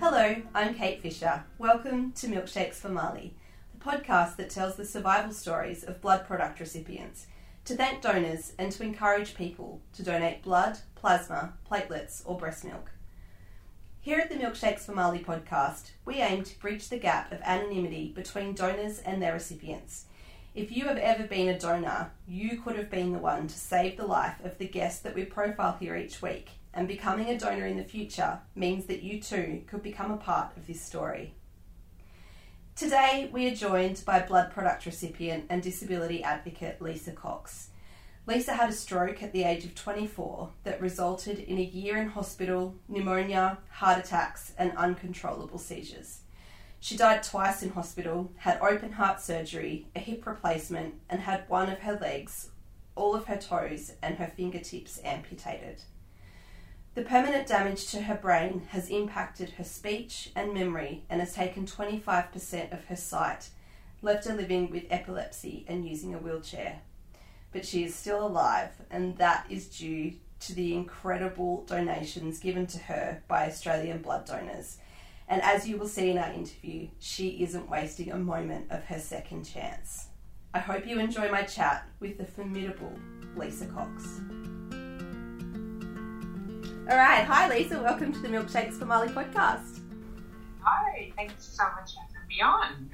Hello, I'm Kate Fisher. Welcome to Milkshakes for Marley, the podcast that tells the survival stories of blood product recipients to thank donors and to encourage people to donate blood, plasma, platelets, or breast milk. Here at the Milkshakes for Marley podcast, we aim to bridge the gap of anonymity between donors and their recipients. If you have ever been a donor, you could have been the one to save the life of the guest that we profile here each week, and becoming a donor in the future means that you too could become a part of this story. Today, we are joined by blood product recipient and disability advocate Lisa Cox. Lisa had a stroke at the age of 24 that resulted in a year in hospital, pneumonia, heart attacks, and uncontrollable seizures. She died twice in hospital, had open heart surgery, a hip replacement, and had one of her legs, all of her toes, and her fingertips amputated. The permanent damage to her brain has impacted her speech and memory and has taken 25% of her sight, left her living with epilepsy and using a wheelchair. But she is still alive, and that is due to the incredible donations given to her by Australian blood donors. And as you will see in our interview, she isn't wasting a moment of her second chance. I hope you enjoy my chat with the formidable Lisa Cox. All right. Hi, Lisa. Welcome to the Milkshakes for Marley podcast. Hi. Thanks so much for having me on.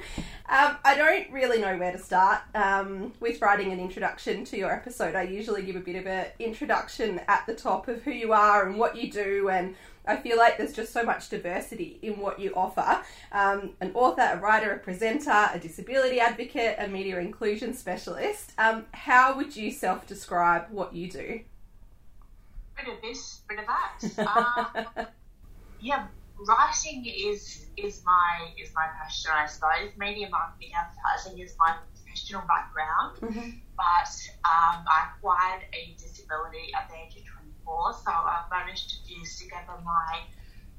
Um, I don't really know where to start um, with writing an introduction to your episode. I usually give a bit of an introduction at the top of who you are and what you do, and I feel like there's just so much diversity in what you offer. Um, an author, a writer, a presenter, a disability advocate, a media inclusion specialist. Um, how would you self describe what you do? Bit of this, bit of that. Um, yeah, writing is is my is my passion, I suppose. Media marketing advertising is my professional background, mm-hmm. but um, I acquired a disability at the age of 24, so I've managed to fuse together my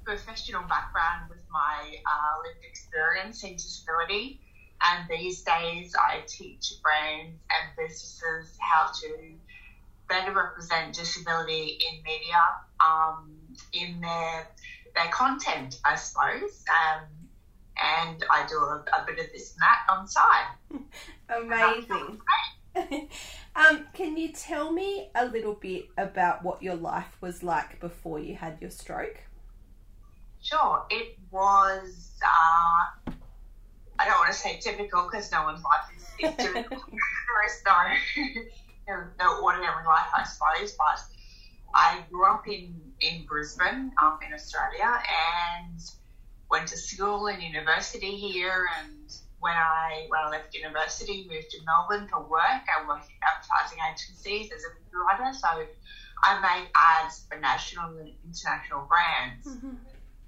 professional background with my uh, lived experience in disability. And these days, I teach brands and businesses how to better represent disability in media, um, in their their content, I suppose. Um, and I do a, a, bit of this and that on side. Amazing. um, can you tell me a little bit about what your life was like before you had your stroke? Sure. It was, uh, I don't want to say typical because no one's life is, is typical. there is no no ordinary life, I suppose. But I grew up in, in Brisbane, um, in Australia, and went to school and university here. And when I when I left university, moved to Melbourne for work. I worked in advertising agencies as a writer, so I made ads for national and international brands. Mm-hmm.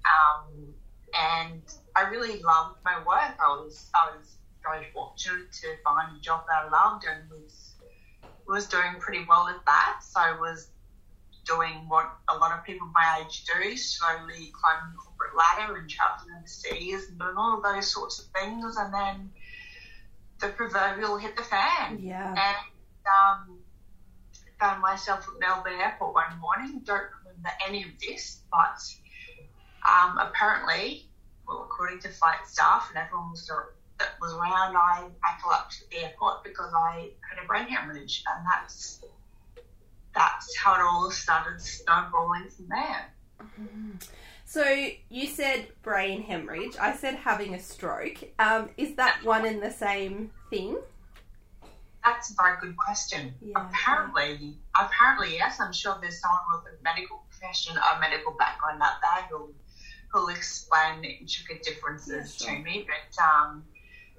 Um, and I really loved my work. I was I was very fortunate to find a job that I loved and was was doing pretty well at that. So I was doing what a lot of people my age do, slowly climbing the corporate ladder and traveling overseas and doing all of those sorts of things. And then the proverbial hit the fan. Yeah. And um, found myself at Melbourne Airport one morning. Don't remember any of this, but um, apparently, well, according to flight staff and everyone was that was around, I, I collapsed at the airport because I had a brain hemorrhage, and that's that's how it all started snowballing from there. Mm-hmm. So you said brain hemorrhage. I said having a stroke. Um, is that one and the same thing? That's a very good question. Yeah. Apparently, apparently yes. I'm sure there's someone with a medical profession, a medical background out there who'll, who'll explain the intricate differences to me. But um,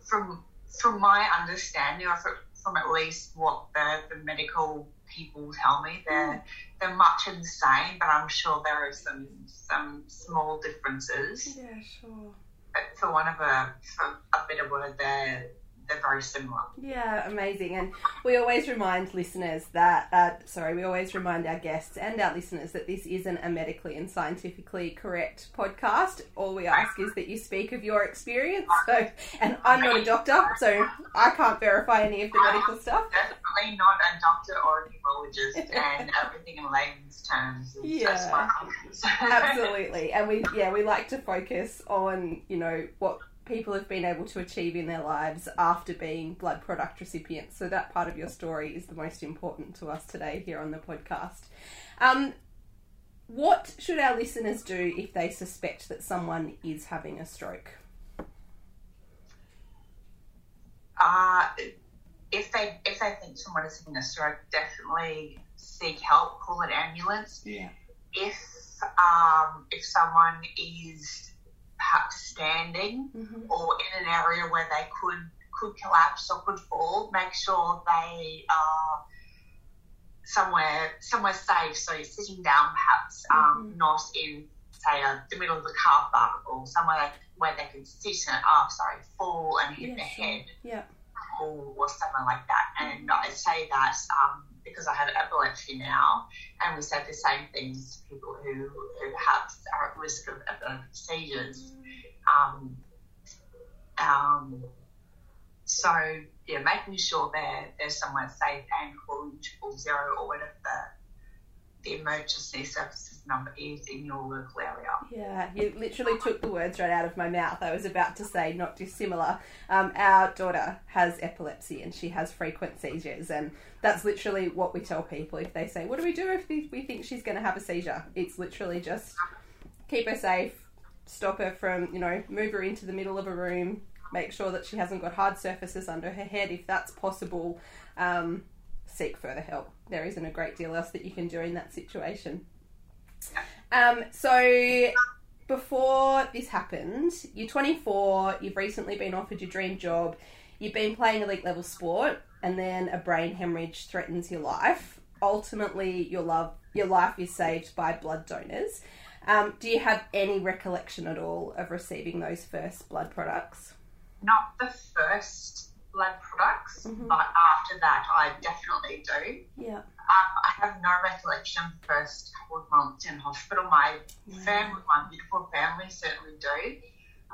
from from my understanding, or from at least what the, the medical people tell me, they're mm. they're much in the same, but I'm sure there are some some small differences. Yeah, sure. But for one of a for a better word, they're they're very similar. Yeah, amazing. And we always remind listeners that, uh, sorry, we always remind our guests and our listeners that this isn't a medically and scientifically correct podcast. All we ask is that you speak of your experience. So, and I'm not a doctor, so I can't verify any of the medical stuff. Definitely not a doctor or a neurologist, and everything in layman's terms. Is Yeah. Absolutely. And we, yeah, we like to focus on, you know, what people have been able to achieve in their lives after being blood product recipients. So that part of your story is the most important to us today here on the podcast. Um, what should our listeners do if they suspect that someone is having a stroke? Uh, if they if they think someone is having a stroke, definitely seek help. Call an ambulance. Yeah. If um, if someone is perhaps standing Mm-hmm. or in an area where they could could collapse or could fall, make sure they are somewhere somewhere safe. So you're sitting down, perhaps um, Mhm. not in say uh, the middle of the car park or somewhere where they can sit and oh sorry fall and hit Yeah, their sure. head Yeah. or, or something like that. And I'd say that um, because I have epilepsy now, and we said the same things to people who, who perhaps are at risk of epileptic seizures. Um, um, so yeah, making sure they're they're somewhere safe and calling triple zero or whatever the emergency services number is in your local area. Yeah, you literally took the words right out of my mouth. I was about to say not dissimilar. Um, our daughter has epilepsy and she has frequent seizures, and that's literally what we tell people if they say, "What do we do if we we think she's going to have a seizure?" It's literally just keep her safe, stop her from you know move her into the middle of a room, make sure that she hasn't got hard surfaces under her head if that's possible. Um, seek further help. There isn't a great deal else that you can do in that situation. Um, so before this happened, you're 24, you've recently been offered your dream job, you've been playing elite level sport, and then a brain hemorrhage threatens your life. Ultimately, your love, your life is saved by blood donors. Um, do you have any recollection at all of receiving those first blood products? Not the first blood products, Mhm. but after that, I definitely do. Yeah. Um, I have no recollection the first couple of months in hospital. My family, my beautiful family, certainly do.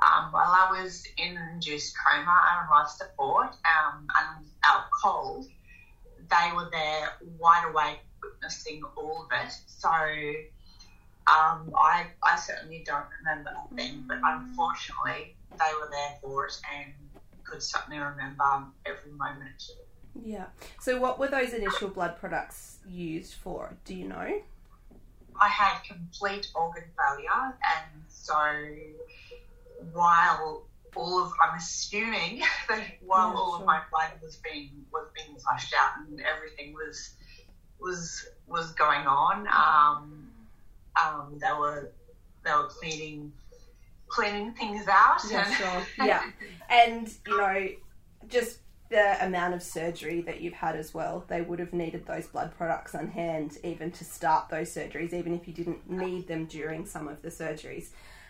Um, while I was in induced coma and life support um, and out cold, they were there wide awake witnessing all of it. So um, I, I certainly don't remember a thing, but unfortunately, they were there for it and could certainly remember every moment. Yeah. So, what were those initial blood products used for? Do you know? I had complete organ failure, and so while all of I'm assuming that while Yeah, all sure. of my blood was being was being flushed out and everything was was was going on, um, um, they were they were cleaning cleaning things out. Yeah, and- sure. Yeah. And, you know, just the amount of surgery that you've had as well, they would have needed those blood products on hand even to start those surgeries, even if you didn't need them during some of the surgeries.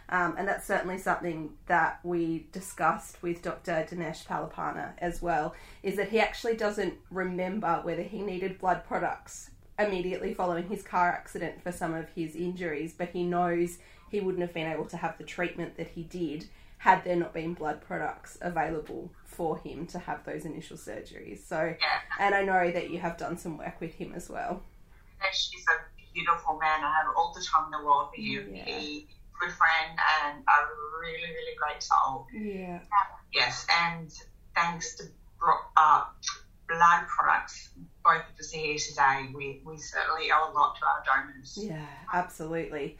Um, and that's certainly something that we discussed with Dr. Dinesh Palipana as well, is that he actually doesn't remember whether he needed blood products immediately following his car accident for some of his injuries, but he knows he wouldn't have been able to have the treatment that he did had there not been blood products available for him to have those initial surgeries. So, yeah. and I know that you have done some work with him as well. She's a beautiful man. I have all the time in the world for you. Yeah. He good friend and a really, really great soul. Yeah. Yes, and thanks to uh, blood products, both of us are here today. We, we certainly owe a lot to our donors. Yeah, absolutely.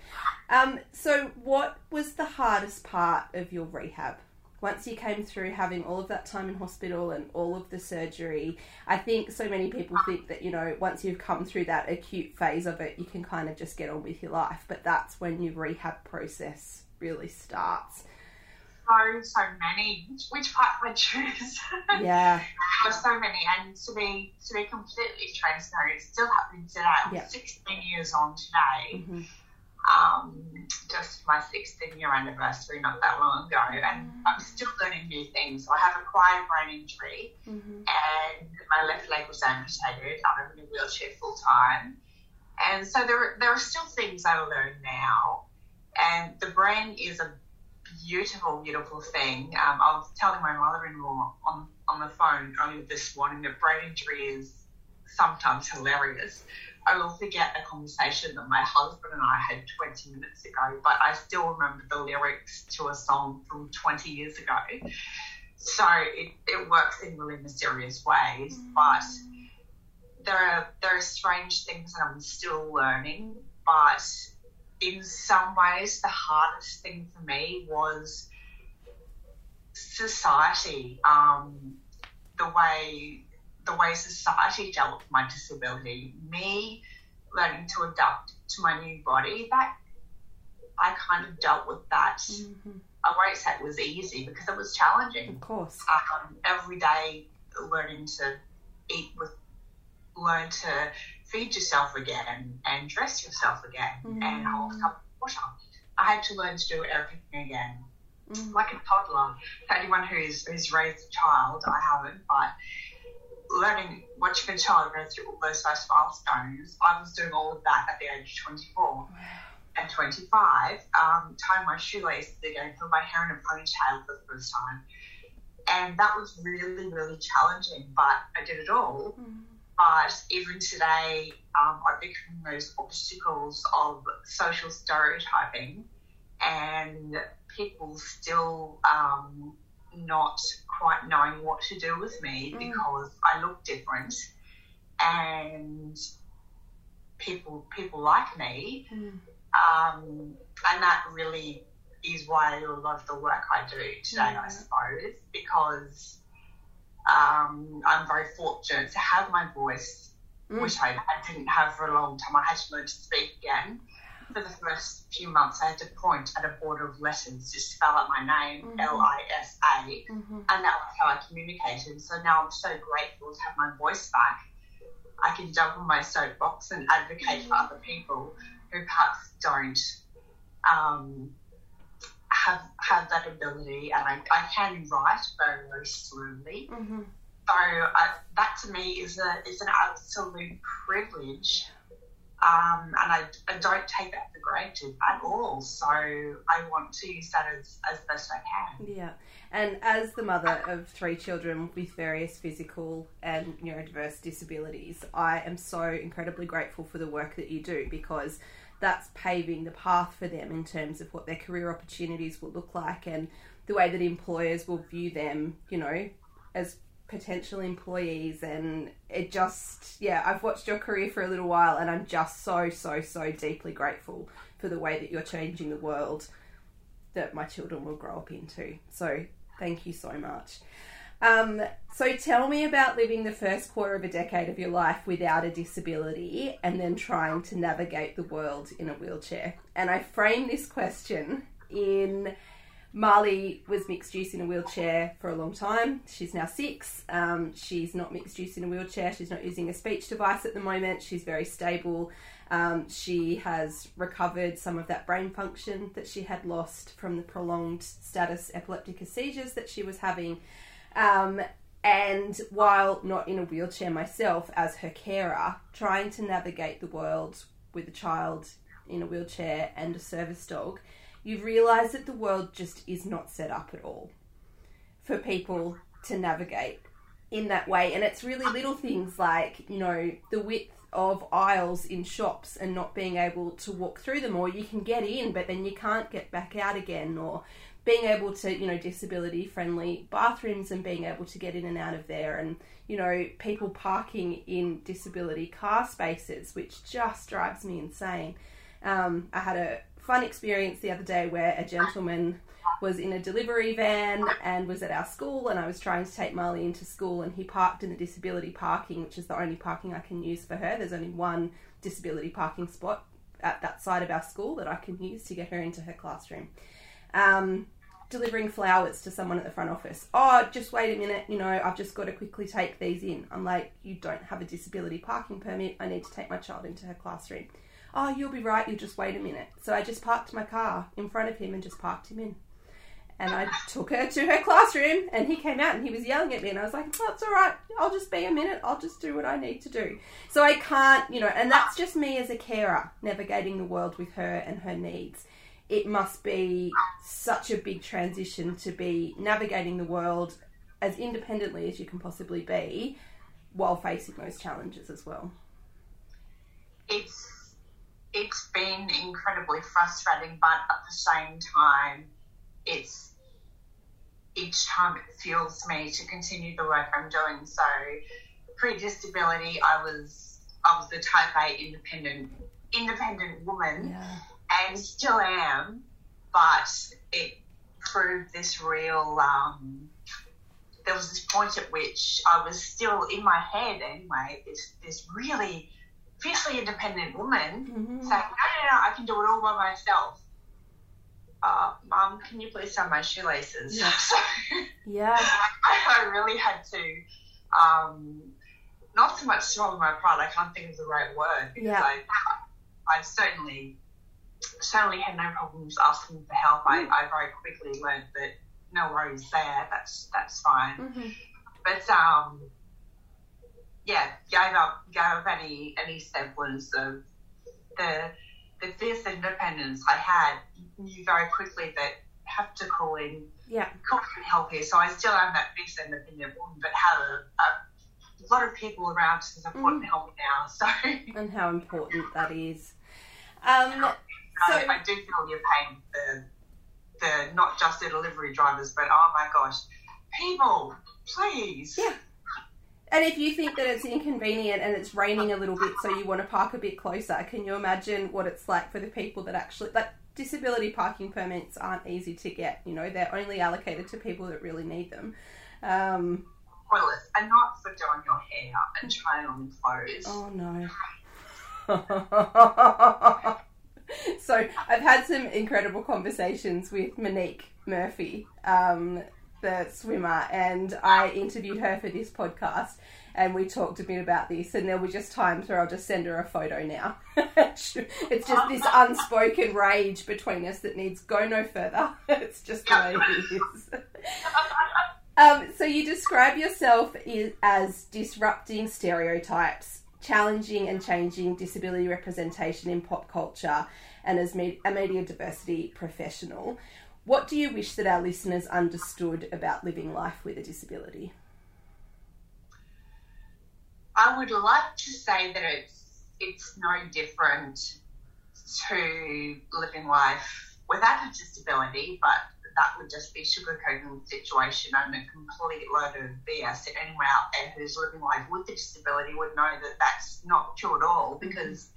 Um, so, what was the hardest part of your rehab? Once you came through having all of that time in hospital and all of the surgery, I think so many people think that, you know, once you've come through that acute phase of it, you can kind of just get on with your life. But that's when your rehab process really starts. So, so many. Which, part do I choose? Yeah, There's so many, and to be to be completely transparent, it's still happening today. I'm Yeah. 16 years on today. hmm um, just my 16 year anniversary not that long ago, and I'm still learning new things. So I have acquired a brain injury, Mm-hmm. and my left leg was amputated. I'm in a wheelchair full time, and so there there are still things I learn now, and the brain is a beautiful, beautiful thing. Um, I was telling my mother-in-law on on the phone only this morning that brain injury is sometimes hilarious. I will forget a conversation that my husband and I had 20 minutes ago, but I still remember the lyrics to a song from 20 years ago. So it, it works in really mysterious ways, but there are there are strange things that I'm still learning. But in some ways, the hardest thing for me was society. Um, the way the way society dealt with my disability, me learning to adapt to my new body, that I kind of dealt with that. Mm-hmm. I won't say it was easy because it was challenging. Of course. Um, every day, learning to eat with, learn to feed yourself again and dress yourself again and hold a cup of water. I had to learn to do everything again Mm. like a toddler. For anyone who's who's raised a child, I haven't, but learning watching a child go through all those first milestones, I was doing all of that at the age of 24 and 25, um, tying my shoelaces again, put my hair in a ponytail for the first time. And that was really, really challenging, but I did it all. Mm. But even today, um, I've become those obstacles of social stereotyping and people still um, not quite knowing what to do with me Mm. because I look different and people people like me Mm. um, and that really is why I do a lot of the work I do today, Yeah. I suppose, because um, I'm very fortunate to have my voice, Mm. which I, I didn't have for a long time. I had to learn to speak again. For the first few months, I had to point at a board of letters to spell out my name, Mhm. L I S A, Mm-hmm. and that was how I communicated. So now I'm so grateful to have my voice back. I can jump on my soapbox and advocate for other people who perhaps don't um, have have that ability, and I, I can write very very slowly. Mm-hmm. So I, that to me is a is an absolute privilege, um, and I, I don't take that for granted at all. So I want to use that as, as best I can. Yeah. And as the mother of three children with various physical and neurodiverse disabilities, I am so incredibly grateful for the work that you do because that's paving the path for them in terms of what their career opportunities will look like and the way that employers will view them, you know, as potential employees and it just yeah i've watched your career for a little while and i'm just so so so deeply grateful for the way that you're changing the world that my children will grow up into. So thank you so much. Um, so tell me about living the first quarter of a decade of your life without a disability and then trying to navigate the world in a wheelchair. And i frame this question in Marley was mixed use in a wheelchair for a long time. She's now six. Um, she's not mixed use in a wheelchair. She's not using a speech device at the moment. She's very stable. Um, she has recovered some of that brain function that she had lost from the prolonged status epilepticus seizures that she was having. Um, and while not in a wheelchair myself, as her carer, trying to navigate the world with a child in a wheelchair and a service dog, you realise that the world just is not set up at all for people to navigate in that way. And it's really little things like, you know, the width of aisles in shops and not being able to walk through them, or you can get in, but then you can't get back out again, or being able to, you know, disability friendly bathrooms and being able to get in and out of there, and, you know, people parking in disability car spaces, which just drives me insane. Um, I had a fun experience the other day where a gentleman was in a delivery van and was at our school and I was trying to take Marley into school and he parked in the disability parking which is the only parking I can use for her. There's only one disability parking spot at that side of our school that I can use to get her into her classroom. Um, delivering flowers to someone at the front office. Oh just wait a minute you know I've just got to quickly take these in. I'm like you don't have a disability parking permit. I need to take my child into her classroom Oh, you'll be right. You just wait a minute. So I just parked my car in front of him and just parked him in. And I took her to her classroom, and he came out and he was yelling at me, and I was like, "Oh, it's all right. I'll just be a minute. I'll just do what I need to do." So I can't, you know, and that's just me as a carer navigating the world with her and her needs. It must be such a big transition to be navigating the world as independently as you can possibly be while facing those challenges as well. It's it's been incredibly frustrating, but at the same time, it's each time it fuels me to continue the work I'm doing. So pre-disability, I was I was the type A independent independent woman, Yeah. and still am, but it proved this real. Um, there was this point at which I was still in my head anyway. This this really fiercely independent woman Mhm. saying, "No, no, no, I can do it all by myself." Uh, Mum, can you please tie my shoelaces? Yeah. So Yeah. I, I really had to, um, not so much swallow my pride. I can't think of the right word because Yeah. I, I certainly, certainly had no problems asking for help. I, I very quickly learned that no worries there. That's that's fine. Mhm. But um, yeah, gave up gave up any any semblance of the the fierce independence I had. Knew very quickly that have to call in Yeah. call in help here. So I still am that fierce independent woman, but have a, a lot of people around to support and help now. So And how important that is. Um, So- I, I do feel your pain for the not just the delivery drivers, but oh my gosh, people, please. Yeah. And if you think that it's inconvenient and it's raining a little bit, so you want to park a bit closer, can you imagine what it's like for the people that actually like disability parking permits aren't easy to get? You know, they're only allocated to people that really need them. Um, Toilets, and not for doing your hair and trying on clothes. oh no. so I've had some incredible conversations with Monique Murphy, um, the swimmer, and I interviewed her for this podcast. And we talked a bit about this, and there were just times where I'll just send her a photo now. it's just this unspoken rage between us that needs go no further. It's just the way it is. Um, so you describe yourself as disrupting stereotypes, challenging and changing disability representation in pop culture, and as me- a media diversity professional. What do you wish that our listeners understood about living life with a disability? I would like to say that it's it's no different to living life without a disability, but that would just be sugarcoating the situation and a complete load of BS. And anyone out there who's living life with a disability would know that that's not true at all because.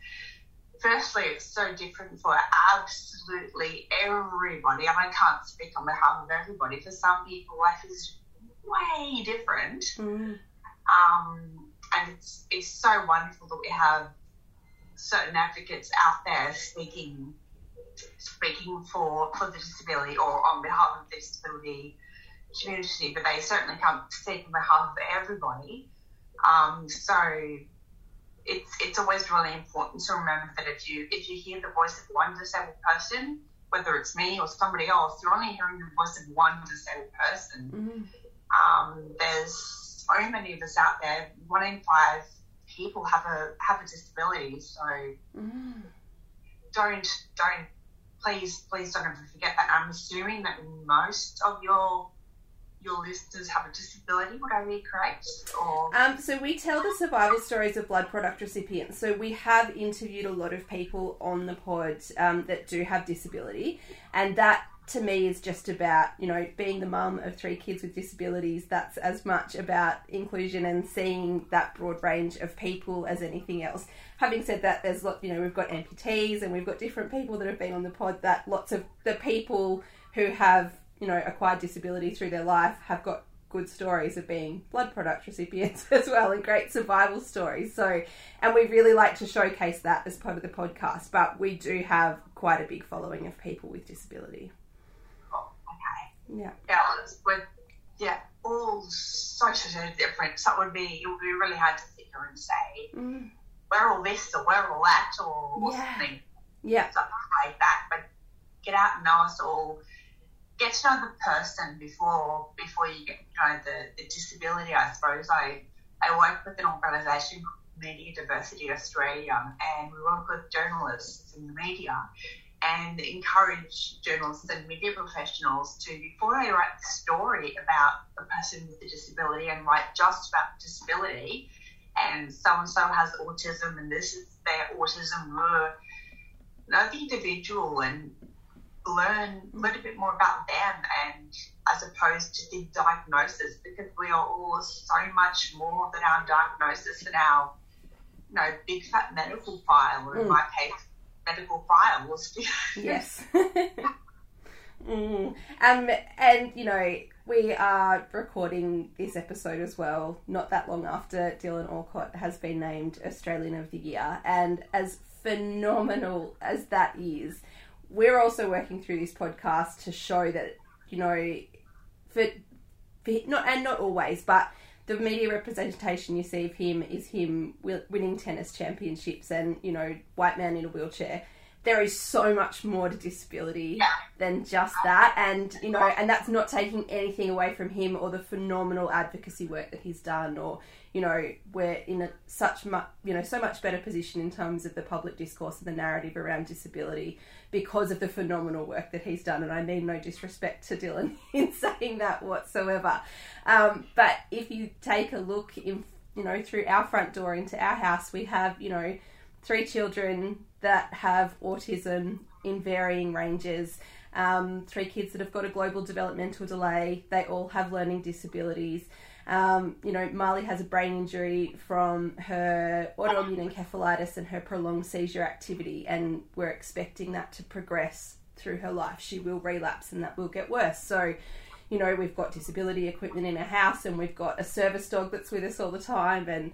Firstly, it's so different for absolutely everybody, and I can't speak on behalf of everybody. For some people, life is way different Mm, um, and it's, it's so wonderful that we have certain advocates out there speaking speaking for, for the disability or on behalf of the disability community, but they certainly can't speak on behalf of everybody. Um, so it's it's always really important to remember that if you if you hear the voice of one disabled person, whether it's me or somebody else, you're only hearing the voice of one disabled person mm, um, there's so many of us out there. One in five people have a have a disability. So mm. don't don't please please don't ever forget that. I'm assuming that most of your your listeners have a disability. Would I be correct? Or Um, so we tell the survival stories of blood product recipients. So we have interviewed a lot of people on the pod um, that do have disability, and that to me is just about you know being the mum of three kids with disabilities. That's as much about inclusion and seeing that broad range of people as anything else. Having said that, there's lot you know we've got amputees and we've got different people that have been on the pod. That lots of the people who have you know acquired disability through their life have got good stories of being blood product recipients as well and great survival stories. So, and we really like to showcase that as part of the podcast, but we do have quite a big following of people with disability. oh, okay, Yeah. yeah, we're yeah all so different. So it would be it would be really hard to sit here and say Mm, we're all this or we're all that or Yeah. something Yeah. stuff like that. But get out and know us all. Get to know the person before before you get to know the, the disability. I suppose I I work with an organisation called Media Diversity Australia, and we work with journalists in the media and encourage journalists and media professionals to before they write the story about a person with a disability and write just about disability and so and so has autism and this is their autism were know the individual and learn a little bit more about them and as opposed to the diagnosis because we are all so much more than our diagnosis and our you know big fat medical file or in Mm. my case medical files Yes. mm. Um, and you know, we are recording this episode as well, not that long after Dylan Alcott has been named Australian of the Year. And as phenomenal as that is, we're also working through this podcast to show that, you know, for, for not and not always, but the media representation you see of him is him winning tennis championships and, you know, white man in a wheelchair there is so much more to disability Yeah. than just that and you know and that's not taking anything away from him or the phenomenal advocacy work that he's done or you know we're in a such much you know so much better position in terms of the public discourse and the narrative around disability because of the phenomenal work that he's done and I mean no disrespect to Dylan in saying that whatsoever um, but if you take a look in you know through our front door into our house we have you know three children that have autism in varying ranges, um, three kids that have got a global developmental delay. They all have learning disabilities. Um, you know, Marley has a brain injury from her autoimmune encephalitis and her prolonged seizure activity, and we're expecting that to progress through her life. She will relapse and that will get worse. So, you know, we've got disability equipment in our house and we've got a service dog that's with us all the time and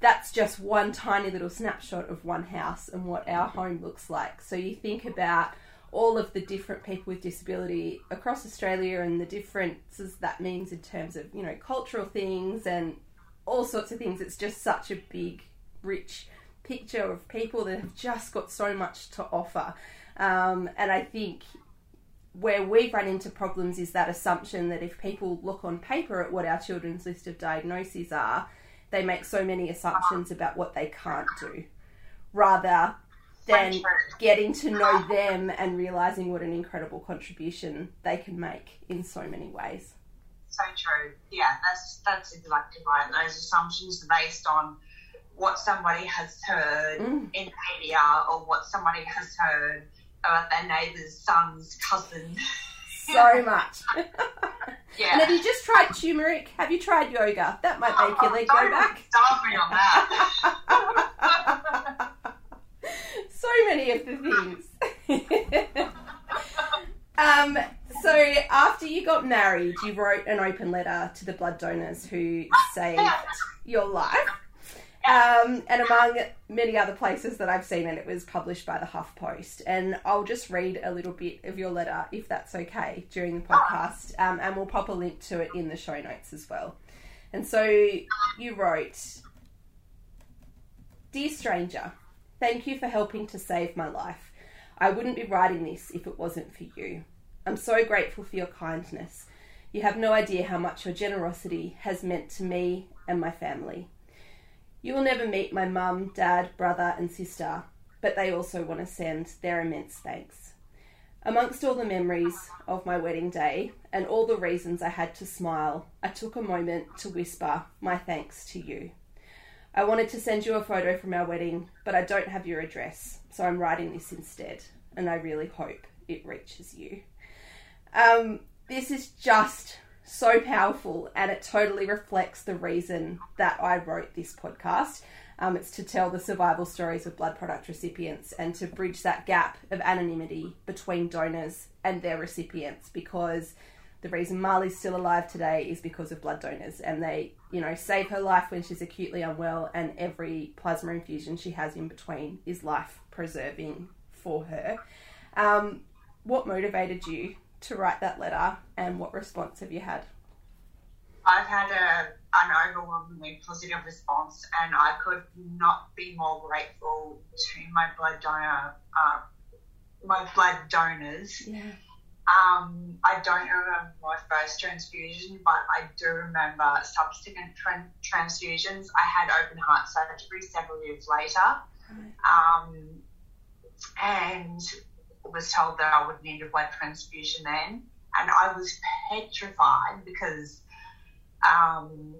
that's just one tiny little snapshot of one house and what our home looks like. So you think about all of the different people with disability across Australia and the differences that means in terms of, you know, cultural things and all sorts of things. It's just such a big, rich picture of people that have just got so much to offer. Um, and I think where we've run into problems is that assumption that if people look on paper at what our children's list of diagnoses are, they make so many assumptions about what they can't do rather than getting to know them and realizing what an incredible contribution they can make in so many ways. so true yeah that's that's exactly right those assumptions are based on what somebody has heard Mm. in media or what somebody has heard about their neighbour's son's cousin So much. and yeah have you just tried turmeric? Have you tried yoga? That might make your Oh, leg don't go back. Start me on that. so many of the things. um, so after you got married, you wrote an open letter to the blood donors who saved your life. Um, and among many other places that I've seen it, it was published by the HuffPost. And I'll just read a little bit of your letter, if that's okay, during the podcast. Um, and we'll pop a link to it in the show notes as well. And so you wrote Dear stranger, thank you for helping to save my life. I wouldn't be writing this if it wasn't for you. I'm so grateful for your kindness. You have no idea how much your generosity has meant to me and my family. You will never meet my mum, dad, brother, and sister, but they also want to send their immense thanks. Amongst all the memories of my wedding day and all the reasons I had to smile, I took a moment to whisper my thanks to you. I wanted to send you a photo from our wedding, but I don't have your address, so I'm writing this instead, and I really hope it reaches you. Um, this is just so powerful, and it totally reflects the reason that I wrote this podcast. Um, it's to tell the survival stories of blood product recipients and to bridge that gap of anonymity between donors and their recipients because the reason Marley's still alive today is because of blood donors and they, you know, save her life when she's acutely unwell and every plasma infusion she has in between is life preserving for her. Um, what motivated you to write that letter and what response have you had? I've had a an overwhelmingly positive response, and I could not be more grateful to my blood donor, uh, my blood donors. Yeah. Um, I don't remember my first transfusion, but I do remember subsequent tra- transfusions. I had open heart surgery several years later, um, and was told that I would need a blood transfusion then. And I was petrified because um,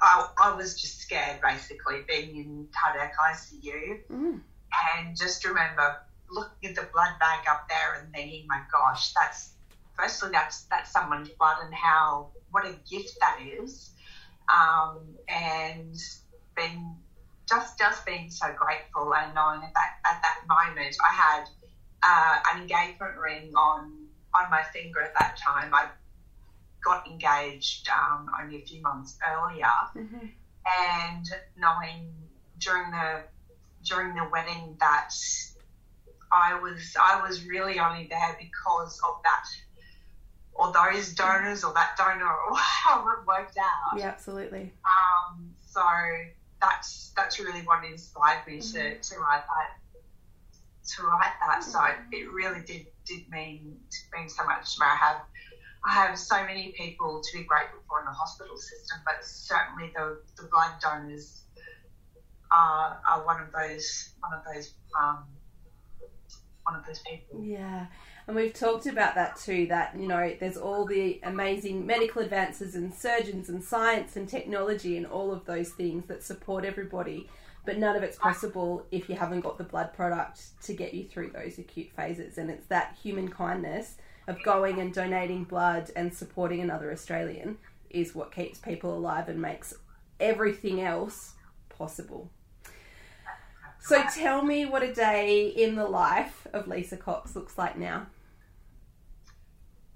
I, I was just scared, basically, being in cardiac ICU Mm. and just remember looking at the blood bag up there and thinking, my gosh, that's firstly that's that's someone's blood and how what a gift that is, um, and being just just being so grateful and knowing at that at that moment I had uh, an engagement ring on on my finger at that time. I got engaged um, only a few months earlier. Hmm and knowing during the during the wedding that I was I was really only there because of that or those donors or that donor or how it worked out. Yeah, absolutely. Um, so that's that's really what inspired me to, to write that to write that. So it really did did mean mean so much to me. I have I have so many people to be grateful for in the hospital system, but certainly the, the blood donors are, are one of those one of those um, one of those people. Yeah. And we've talked about that too, that, you know, there's all the amazing medical advances and surgeons and science and technology and all of those things that support everybody. But none of it's possible if you haven't got the blood product to get you through those acute phases. And it's that human kindness of going and donating blood and supporting another Australian is what keeps people alive and makes everything else possible. So tell me what a day in the life of Lisa Cox looks like now.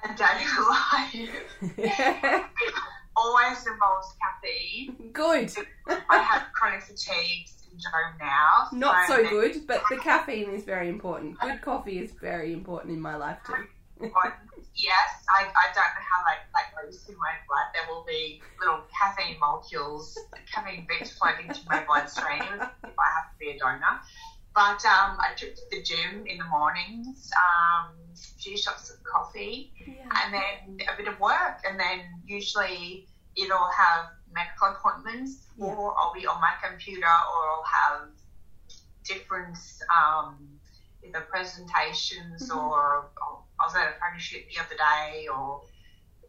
A day of life always involves caffeine. good. I have chronic fatigue syndrome now. Not so good, but the caffeine is very important. Good coffee is very important in my life too. Yes, I, I don't know how like like goes in my blood. There will be little caffeine molecules, caffeine bits floating to my bloodstream donor. But um, I took to the gym in the mornings, um, a few shots of coffee, Yeah. and then a bit of work, and then usually it'll have medical appointments, Yeah. or I'll be on my computer, or I'll have different um, either presentations, Mhm. or, or I was at a shoot the other day, or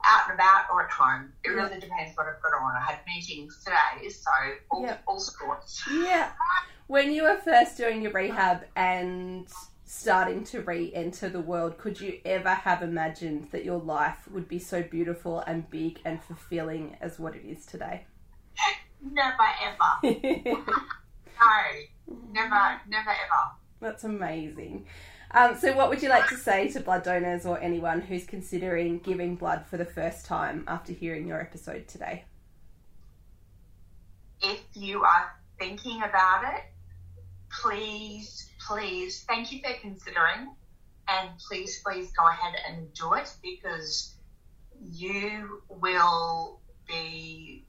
out and about, or at home. It Yeah. really depends what I've got on. I had meetings today, so all, Yeah. all sorts. Yeah. When you were first doing your rehab and starting to re enter the world, could you ever have imagined that your life would be so beautiful and big and fulfilling as what it is today? Never ever. No, never, never ever. That's amazing. Um, so, what would you like to say to blood donors or anyone who's considering giving blood for the first time after hearing your episode today? if you are thinking about it, please, please, thank you for considering, and please, please go ahead and do it because you will be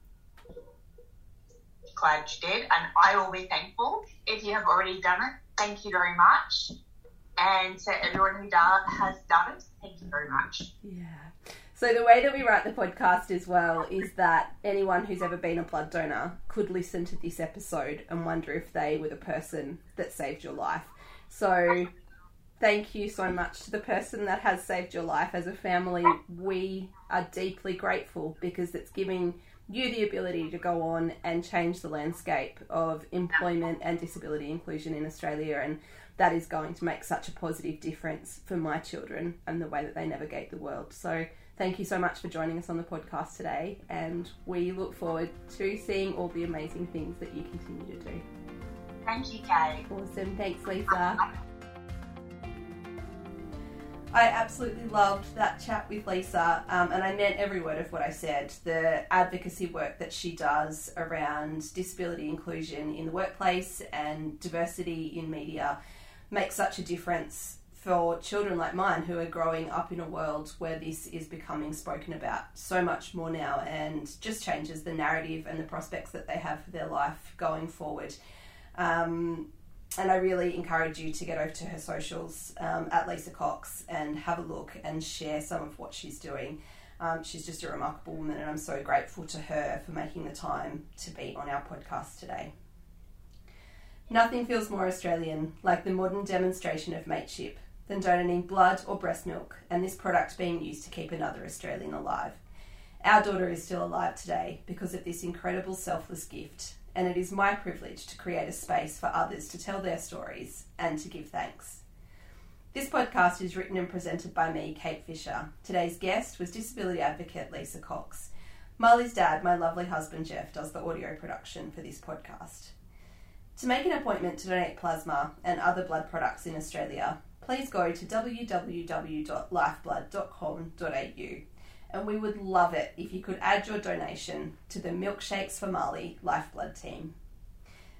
glad you did, and I will be thankful if you have already done it. Thank you very much. And to everyone who has done it, thank you very much. Yeah. So the way that we write the podcast as well is that anyone who's ever been a blood donor could listen to this episode and wonder if they were the person that saved your life. So thank you so much to the person that has saved your life. As a family, we are deeply grateful because it's giving you the ability to go on and change the landscape of employment and disability inclusion in Australia and that is going to make such a positive difference for my children and the way that they navigate the world. So, thank you so much for joining us on the podcast today, and we look forward to seeing all the amazing things that you continue to do. Thank you, Kay. Awesome. Thanks, Lisa. I absolutely loved that chat with Lisa, um, and I meant every word of what I said. The advocacy work that she does around disability inclusion in the workplace and diversity in media makes such a difference for children like mine who are growing up in a world where this is becoming spoken about so much more now and just changes the narrative and the prospects that they have for their life going forward. Um, and I really encourage you to get over to her socials um, at Lisa Cox and have a look and share some of what she's doing. Um, she's just a remarkable woman, and I'm so grateful to her for making the time to be on our podcast today. Nothing feels more Australian like the modern demonstration of mateship than donating blood or breast milk and this product being used to keep another Australian alive. Our daughter is still alive today because of this incredible selfless gift, and it is my privilege to create a space for others to tell their stories and to give thanks. This podcast is written and presented by me, Kate Fisher. Today's guest was disability advocate Lisa Cox. Marley's dad, my lovely husband Jeff, does the audio production for this podcast. To make an appointment to donate plasma and other blood products in Australia, please go to www.lifeblood.com.au and we would love it if you could add your donation to the Milkshakes for Marley Lifeblood team.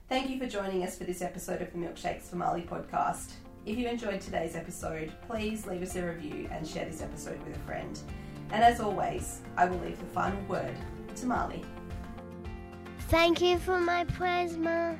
Thank you for joining us for this episode of the Milkshakes for Marley podcast. If you enjoyed today's episode, please leave us a review and share this episode with a friend. And as always, I will leave the final word to Marley. Thank you for my plasma.